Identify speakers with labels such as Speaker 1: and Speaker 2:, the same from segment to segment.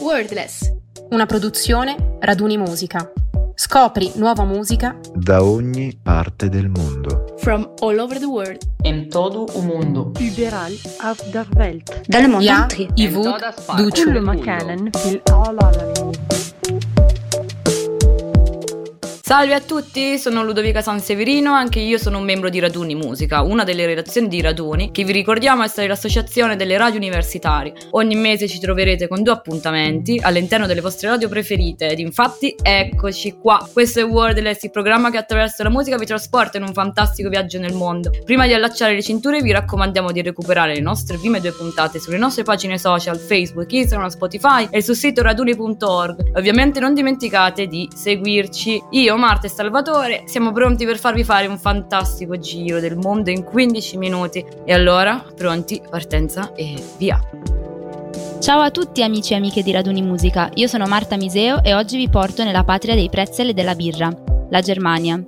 Speaker 1: Wordless, una produzione Raduni Musica. Scopri nuova musica
Speaker 2: da ogni parte del mondo.
Speaker 1: From all over the world.
Speaker 3: In todo o mondo.
Speaker 4: Überall auf der Welt.
Speaker 1: Dalle mondo. Ja, Ivuk,
Speaker 4: Ducu. Kullu makanen fil
Speaker 5: Salve a tutti, sono Ludovica Sanseverino, anche io sono un membro di Raduni Musica, una delle redazioni di Raduni, che vi ricordiamo essere l'associazione delle radio universitarie. Ogni mese ci troverete con due appuntamenti all'interno delle vostre radio preferite ed infatti eccoci qua. Questo è Wordless, il programma che attraverso la musica vi trasporta in un fantastico viaggio nel mondo. Prima di allacciare le cinture vi raccomandiamo di recuperare le nostre prime due puntate sulle nostre pagine social Facebook, Instagram, Spotify e sul sito raduni.org. Ovviamente non dimenticate di seguirci. Io Marta e Salvatore, siamo pronti per farvi fare un fantastico giro del mondo in 15 minuti. E allora, pronti, partenza e via!
Speaker 6: Ciao a tutti amici e amiche di Raduni Musica, io sono Marta Miseo e oggi vi porto nella patria dei pretzel e della birra, la Germania.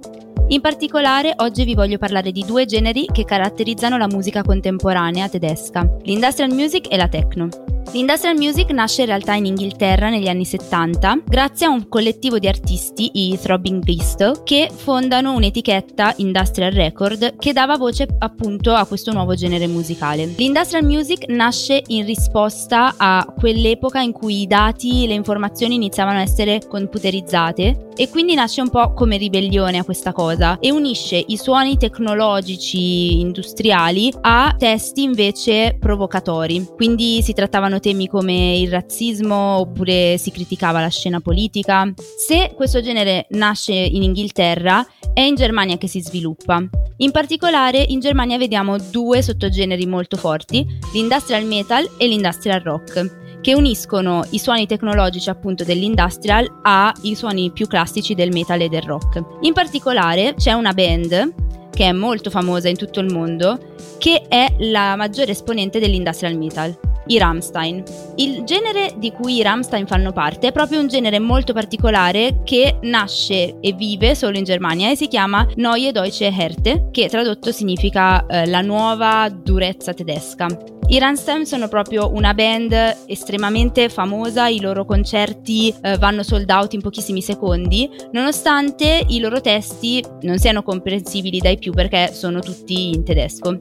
Speaker 6: In particolare oggi vi voglio parlare di due generi che caratterizzano la musica contemporanea tedesca, l'industrial music e la techno. L'industrial music nasce in realtà in Inghilterra negli anni 70 grazie a un collettivo di artisti, i Throbbing Bristol, che fondano un'etichetta Industrial Record che dava voce appunto a questo nuovo genere musicale. L'industrial music nasce in risposta a quell'epoca in cui i dati, le informazioni iniziavano a essere computerizzate e quindi nasce un po' come ribellione a questa cosa e unisce i suoni tecnologici industriali a testi invece provocatori. Quindi si trattavano temi come il razzismo oppure si criticava la scena politica. Se questo genere nasce in Inghilterra, è in Germania che si sviluppa. In particolare in Germania vediamo due sottogeneri molto forti, l'industrial metal e l'industrial rock, che uniscono i suoni tecnologici appunto dell'industrial ai suoni più classici del metal e del rock. In particolare c'è una band che è molto famosa in tutto il mondo, che è la maggiore esponente dell'industrial metal i Rammstein. Il genere di cui i Rammstein fanno parte è proprio un genere molto particolare che nasce e vive solo in Germania e si chiama Neue Deutsche Härte, che tradotto significa eh, la nuova durezza tedesca. I Rammstein sono proprio una band estremamente famosa, i loro concerti eh, vanno sold out in pochissimi secondi, nonostante i loro testi non siano comprensibili dai più perché sono tutti in tedesco.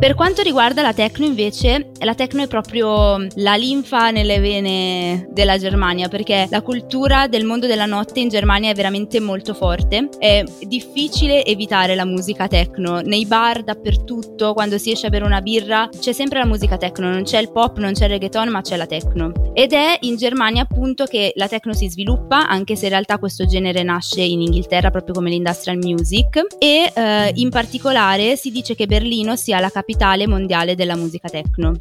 Speaker 6: Per quanto riguarda la techno invece, la techno è proprio la linfa nelle vene della Germania perché la cultura del mondo della notte in Germania è veramente molto forte. È difficile evitare la musica techno. Nei bar, dappertutto, quando si esce a bere una birra, c'è sempre la musica techno. Non c'è il pop, non c'è il reggaeton, ma c'è la techno. Ed è in Germania appunto che la techno si sviluppa, anche se in realtà questo genere nasce in Inghilterra proprio come l'industrial music. E eh, in particolare si dice che Berlino sia la capitale capitale mondiale della musica techno.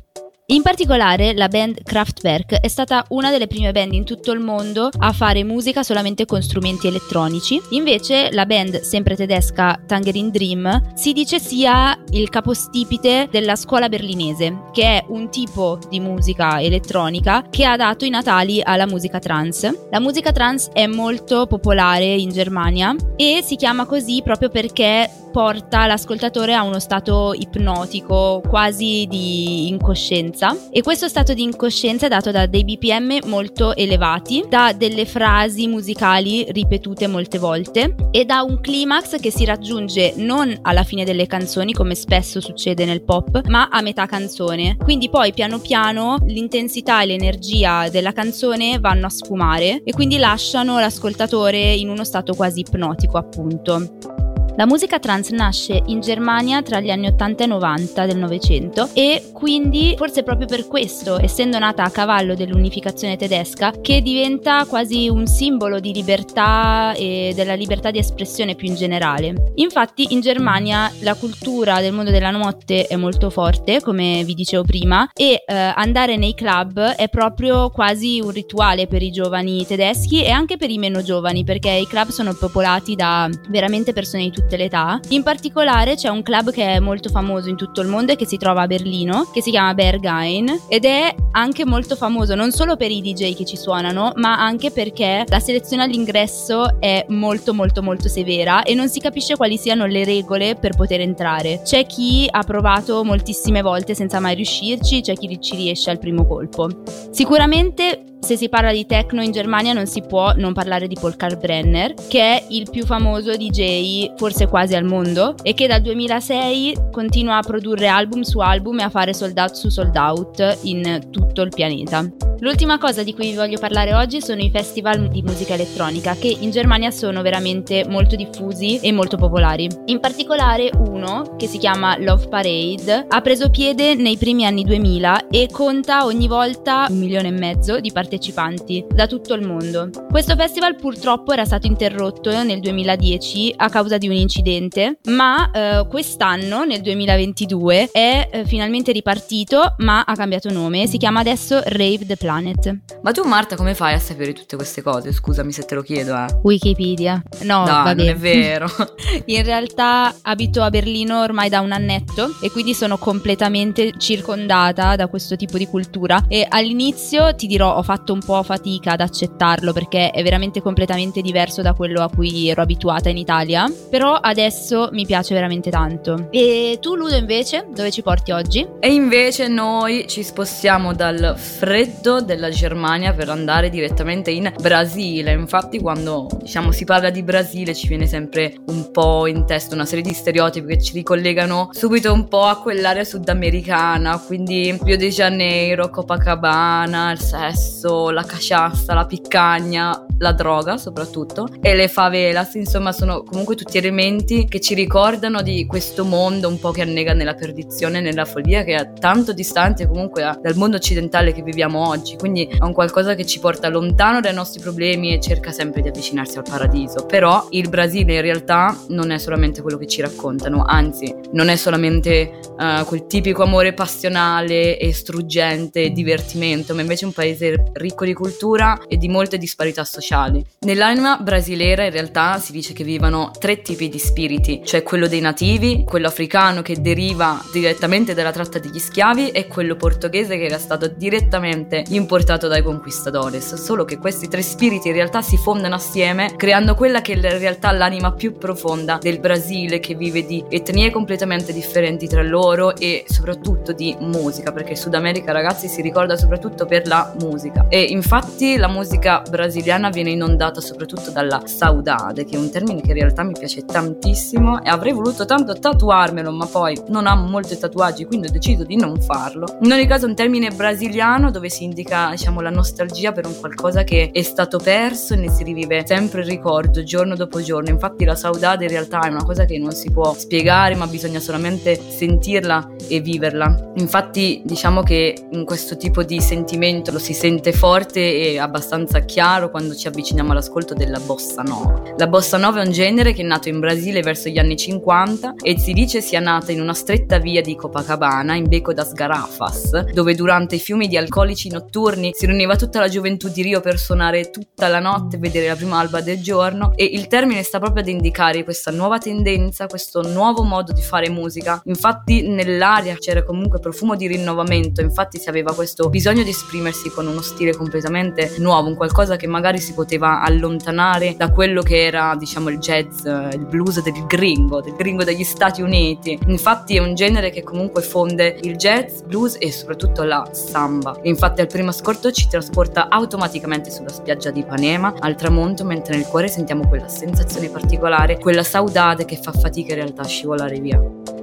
Speaker 6: In particolare la band Kraftwerk è stata una delle prime band in tutto il mondo a fare musica solamente con strumenti elettronici, invece la band sempre tedesca Tangerine Dream si dice sia il capostipite della scuola berlinese, che è un tipo di musica elettronica che ha dato i natali alla musica trance. La musica trance è molto popolare in Germania e si chiama così proprio perché porta l'ascoltatore a uno stato ipnotico, quasi di incoscienza. E questo stato di incoscienza è dato da dei BPM molto elevati, da delle frasi musicali ripetute molte volte e da un climax che si raggiunge non alla fine delle canzoni, come spesso succede nel pop, ma a metà canzone. Quindi poi piano piano l'intensità e l'energia della canzone vanno a sfumare e quindi lasciano l'ascoltatore in uno stato quasi ipnotico, appunto. La musica trance nasce in Germania tra gli anni 80 e 90 del Novecento e quindi forse proprio per questo, essendo nata a cavallo dell'unificazione tedesca, che diventa quasi un simbolo di libertà e della libertà di espressione più in generale. Infatti in Germania la cultura del mondo della notte è molto forte, come vi dicevo prima, e eh, andare nei club è proprio quasi un rituale per i giovani tedeschi e anche per i meno giovani, perché i club sono popolati da veramente persone di tutte tutte le età. In particolare c'è un club che è molto famoso in tutto il mondo e che si trova a Berlino, che si chiama Berghain ed è anche molto famoso non solo per i DJ che ci suonano, ma anche perché la selezione all'ingresso è molto molto molto severa e non si capisce quali siano le regole per poter entrare. C'è chi ha provato moltissime volte senza mai riuscirci, c'è chi ci riesce al primo colpo. Sicuramente se si parla di techno in Germania non si può non parlare di Paul Kalkbrenner, che è il più famoso DJ forse quasi al mondo e che dal 2006 continua a produrre album su album e a fare sold out su sold out in tutto il pianeta. L'ultima cosa di cui vi voglio parlare oggi sono i festival di musica elettronica che in Germania sono veramente molto diffusi e molto popolari. In particolare uno che si chiama Love Parade ha preso piede nei primi anni 2000 e conta ogni volta un milione e mezzo di partecipanti da tutto il mondo. Questo festival purtroppo era stato interrotto nel 2010 a causa di un incidente, ma eh, quest'anno nel 2022 è eh, finalmente ripartito ma ha cambiato nome, si chiama adesso Rave the Planet.
Speaker 5: Ma tu Marta come fai a sapere tutte queste cose? Scusami se te lo chiedo, eh.
Speaker 6: Wikipedia. No,
Speaker 5: Dai,
Speaker 6: vabbè.
Speaker 5: non è vero.
Speaker 6: In realtà abito a Berlino ormai da un annetto e quindi sono completamente circondata da questo tipo di cultura e all'inizio ti dirò ho fatto un po' fatica ad accettarlo perché è veramente completamente diverso da quello a cui ero abituata in Italia, però adesso mi piace veramente tanto. E tu Ludo invece dove ci porti oggi?
Speaker 5: E invece noi ci spostiamo dal freddo della Germania per andare direttamente in Brasile. Infatti, quando diciamo si parla di Brasile, ci viene sempre un po' in testa una serie di stereotipi che ci ricollegano subito un po' a quell'area sudamericana. Quindi Rio de Janeiro, Copacabana, il sesso, la caciassa, la piccagna, la droga soprattutto e le favelas, insomma, sono comunque tutti elementi che ci ricordano di questo mondo un po' che annega nella perdizione, nella follia, che è tanto distante comunque dal mondo occidentale che viviamo oggi quindi è un qualcosa che ci porta lontano dai nostri problemi e cerca sempre di avvicinarsi al paradiso. Però il Brasile in realtà non è solamente quello che ci raccontano, anzi non è solamente uh, quel tipico amore passionale e struggente divertimento, ma invece un paese ricco di cultura e di molte disparità sociali. Nell'anima brasilera in realtà si dice che vivano tre tipi di spiriti, cioè quello dei nativi, quello africano che deriva direttamente dalla tratta degli schiavi e quello portoghese che era stato direttamente importato dai conquistadores, solo che questi tre spiriti in realtà si fondano assieme creando quella che è in realtà l'anima più profonda del Brasile che vive di etnie completamente differenti tra loro e soprattutto di musica, perché Sud America ragazzi si ricorda soprattutto per la musica e infatti la musica brasiliana viene inondata soprattutto dalla saudade, che è un termine che in realtà mi piace tantissimo e avrei voluto tanto tatuarmelo, ma poi non amo molto i tatuaggi, quindi ho deciso di non farlo. In ogni caso è un termine brasiliano dove si indica indica diciamo, la nostalgia per un qualcosa che è stato perso e ne si rivive sempre il ricordo giorno dopo giorno. Infatti la saudade in realtà è una cosa che non si può spiegare, ma bisogna solamente sentirla e viverla. Infatti diciamo che in questo tipo di sentimento lo si sente forte e abbastanza chiaro quando ci avviciniamo all'ascolto della bossa nova. La bossa nova è un genere che è nato in Brasile verso gli anni 50 e si dice sia nata in una stretta via di Copacabana in Beco das Garrafas, dove durante i fiumi di alcolici notturni si riuniva tutta la gioventù di Rio per suonare tutta la notte vedere la prima alba del giorno e il termine sta proprio ad indicare questa nuova tendenza, questo nuovo modo di fare musica. Infatti nell'aria c'era comunque profumo di rinnovamento, infatti si aveva questo bisogno di esprimersi con uno stile completamente nuovo, un qualcosa che magari si poteva allontanare da quello che era diciamo il jazz, il blues del gringo, del gringo degli Stati Uniti. Infatti è un genere che comunque fonde il jazz, blues e soprattutto la samba. infatti al primo scorto ci trasporta automaticamente sulla spiaggia di Ipanema al tramonto, mentre nel cuore sentiamo quella sensazione particolare, quella saudade che fa fatica in realtà a scivolare via.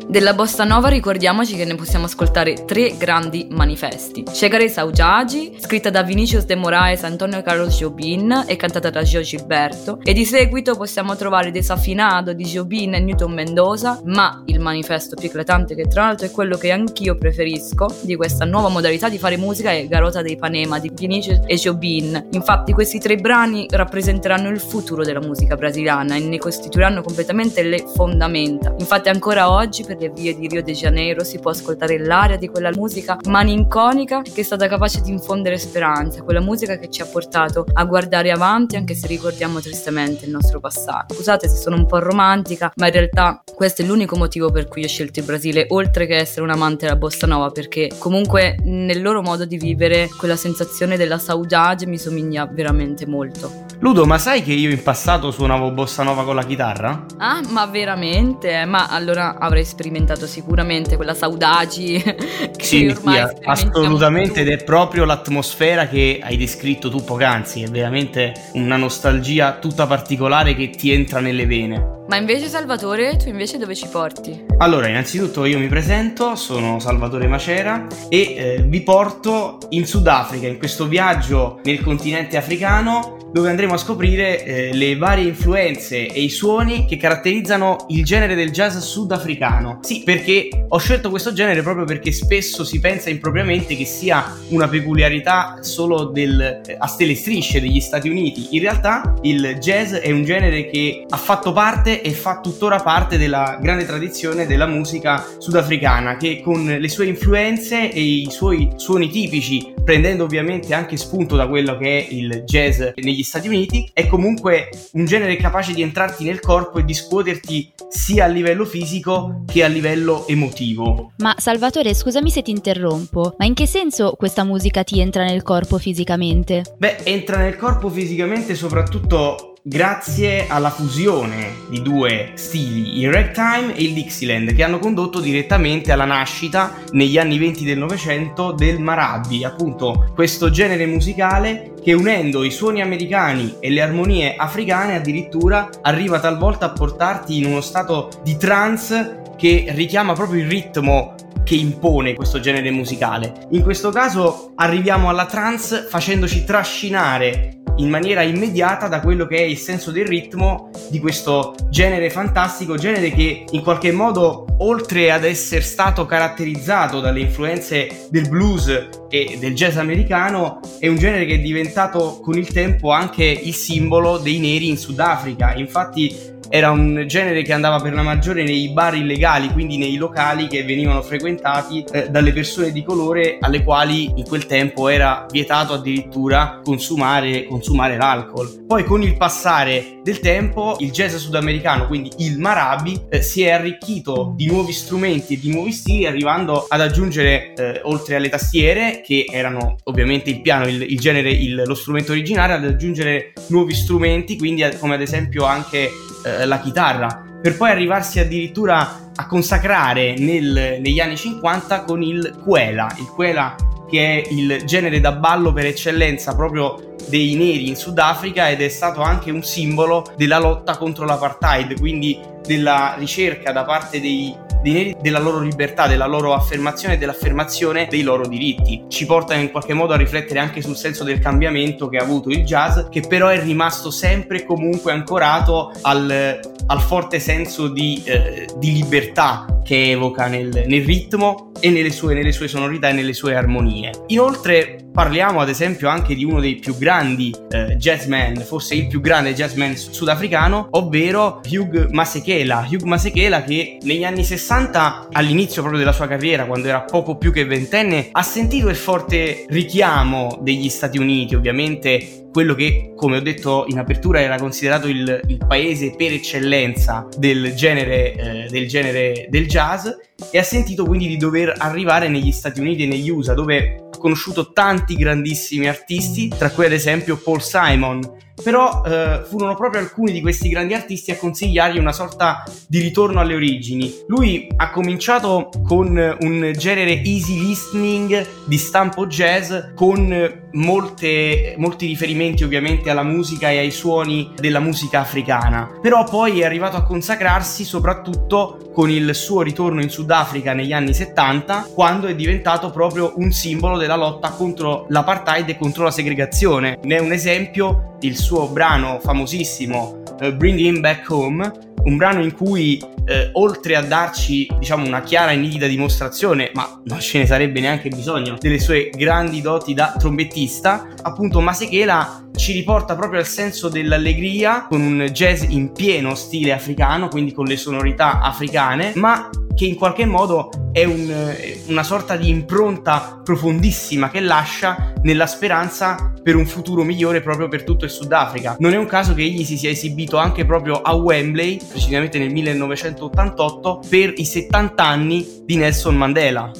Speaker 5: Della bossa nova ricordiamoci che ne possiamo ascoltare tre grandi manifesti. Chegare Saudade, scritta da Vinicius de Moraes, Antonio Carlos Jobin e cantata da Gio Gilberto, e di seguito possiamo trovare Desafinado di Jobin e Newton Mendoza, ma il manifesto più eclatante che tra l'altro è quello che anch'io preferisco di questa nuova modalità di fare musica è Garota dei Panema di Vinicius e Jobin. Infatti questi tre brani rappresenteranno il futuro della musica brasiliana e ne costituiranno completamente le fondamenta. Infatti ancora oggi per le vie di Rio de Janeiro si può ascoltare l'aria di quella musica malinconica che è stata capace di infondere speranza, quella musica che ci ha portato a guardare avanti anche se ricordiamo tristemente il nostro passato. Scusate se sono un po' romantica, ma in realtà questo è l'unico motivo per cui ho scelto il Brasile, oltre che essere un amante della bossa nova, perché comunque nel loro modo di vivere quella sensazione della saudade mi somiglia veramente molto.
Speaker 7: Ludo, ma sai che io in passato suonavo bossa nova con la chitarra?
Speaker 5: Ah, ma veramente? Ma allora avrei sperimentato sicuramente quella saudagi
Speaker 7: Sì,
Speaker 5: ormai
Speaker 7: sì, assolutamente ed è proprio l'atmosfera che hai descritto tu poc'anzi, è veramente una nostalgia tutta particolare che ti entra nelle vene.
Speaker 5: Ma invece Salvatore, tu invece dove ci porti?
Speaker 7: Allora, innanzitutto io mi presento, sono Salvatore Macera e eh, vi porto in Sudafrica, in questo viaggio nel continente africano dove andremo a scoprire eh, le varie influenze e i suoni che caratterizzano il genere del jazz sudafricano. Sì, perché ho scelto questo genere proprio perché spesso si pensa impropriamente che sia una peculiarità solo del, eh, a stelle strisce degli Stati Uniti. In realtà il jazz è un genere che ha fatto parte e fa tuttora parte della grande tradizione della musica sudafricana che con le sue influenze e i suoi suoni tipici, prendendo ovviamente anche spunto da quello che è il jazz negli Stati Uniti, è comunque un genere capace di entrarti nel corpo e di scuoterti sia a livello fisico che a livello emotivo.
Speaker 6: Ma Salvatore, scusami se ti interrompo, ma in che senso questa musica ti entra nel corpo fisicamente?
Speaker 7: Beh, entra nel corpo fisicamente soprattutto grazie alla fusione di due stili, il ragtime e il Dixieland, che hanno condotto direttamente alla nascita negli anni 20 del Novecento del Marabi, appunto questo genere musicale che unendo i suoni americani e le armonie africane addirittura arriva talvolta a portarti in uno stato di trance che richiama proprio il ritmo che impone questo genere musicale. In questo caso arriviamo alla trance facendoci trascinare in maniera immediata da quello che è il senso del ritmo di questo genere fantastico, genere che in qualche modo, oltre ad essere stato caratterizzato dalle influenze del blues e del jazz americano, è un genere che è diventato con il tempo anche il simbolo dei neri in Sudafrica. Infatti era un genere che andava per la maggiore nei bar illegali, quindi nei locali che venivano frequentati eh, dalle persone di colore alle quali in quel tempo era vietato addirittura consumare, consumare l'alcol. Poi con il passare del tempo il jazz sudamericano, quindi il marabi, eh, si è arricchito di nuovi strumenti e di nuovi stili, arrivando ad aggiungere, eh, oltre alle tastiere, che erano ovviamente il piano, il, il genere, il- lo strumento originale, ad aggiungere nuovi strumenti, quindi come ad esempio anche eh, la chitarra, per poi arrivarsi addirittura a consacrare nel- negli anni 50 con il Quela, il Quela che è il genere da ballo per eccellenza proprio dei neri in Sudafrica ed è stato anche un simbolo della lotta contro l'apartheid, quindi della ricerca da parte dei, neri della loro libertà, della loro affermazione e dell'affermazione dei loro diritti. Ci porta in qualche modo a riflettere anche sul senso del cambiamento che ha avuto il jazz, che però è rimasto sempre e comunque ancorato al, al forte senso di, eh, di libertà che evoca nel, nel ritmo e nelle sue, nelle sue sonorità e nelle sue armonie. Inoltre parliamo ad esempio anche di uno dei più grandi eh, jazzman, forse il più grande jazzman su- sudafricano, ovvero Hugh Masekela. Hugh Masekela che negli anni 60, all'inizio proprio della sua carriera, quando era poco più che ventenne, ha sentito il forte richiamo degli Stati Uniti, ovviamente quello che, come ho detto in apertura, era considerato il, il paese per eccellenza del genere, eh, del genere del jazz e ha sentito quindi di dover arrivare negli Stati Uniti e negli USA dove conosciuto tanti grandissimi artisti, tra cui ad esempio Paul Simon. Però eh, furono proprio alcuni di questi grandi artisti a consigliargli una sorta di ritorno alle origini. Lui ha cominciato con un genere easy listening di stampo jazz con molte, molti riferimenti ovviamente alla musica e ai suoni della musica africana. Però poi è arrivato a consacrarsi soprattutto con il suo ritorno in Sudafrica negli anni 70, quando è diventato proprio un simbolo della lotta contro l'apartheid e contro la segregazione. Ne è un esempio il suo brano famosissimo eh, Bring Him Back Home, un brano in cui eh, oltre a darci diciamo una chiara e nitida dimostrazione, ma non ce ne sarebbe neanche bisogno, delle sue grandi doti da trombettista, appunto Masekela ci riporta proprio al senso dell'allegria con un jazz in pieno stile africano, quindi con le sonorità africane, ma che in qualche modo è un, eh, una sorta di impronta profondissima che lascia nella speranza per un futuro migliore proprio per tutto il Sudafrica. Non è un caso che egli si sia esibito anche proprio a Wembley, precisamente nel 1988, per i 70 anni di Nelson Mandela.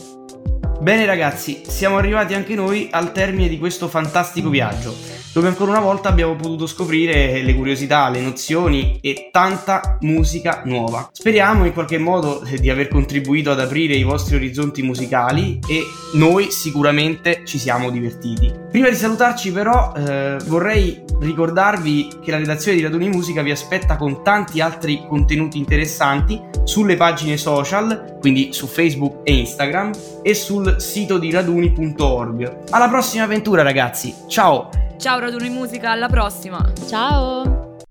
Speaker 7: Bene ragazzi, siamo arrivati anche noi al termine di questo fantastico viaggio. Dove ancora una volta abbiamo potuto scoprire le curiosità, le nozioni e tanta musica nuova. Speriamo in qualche modo di aver contribuito ad aprire i vostri orizzonti musicali e noi sicuramente ci siamo divertiti. Prima di salutarci però eh, vorrei ricordarvi che la redazione di Raduni Musica vi aspetta con tanti altri contenuti interessanti sulle pagine social, quindi su Facebook e Instagram e sul sito di raduni.org. Alla prossima avventura ragazzi, ciao!
Speaker 5: Ciao Raduni Musica, alla prossima!
Speaker 6: Ciao!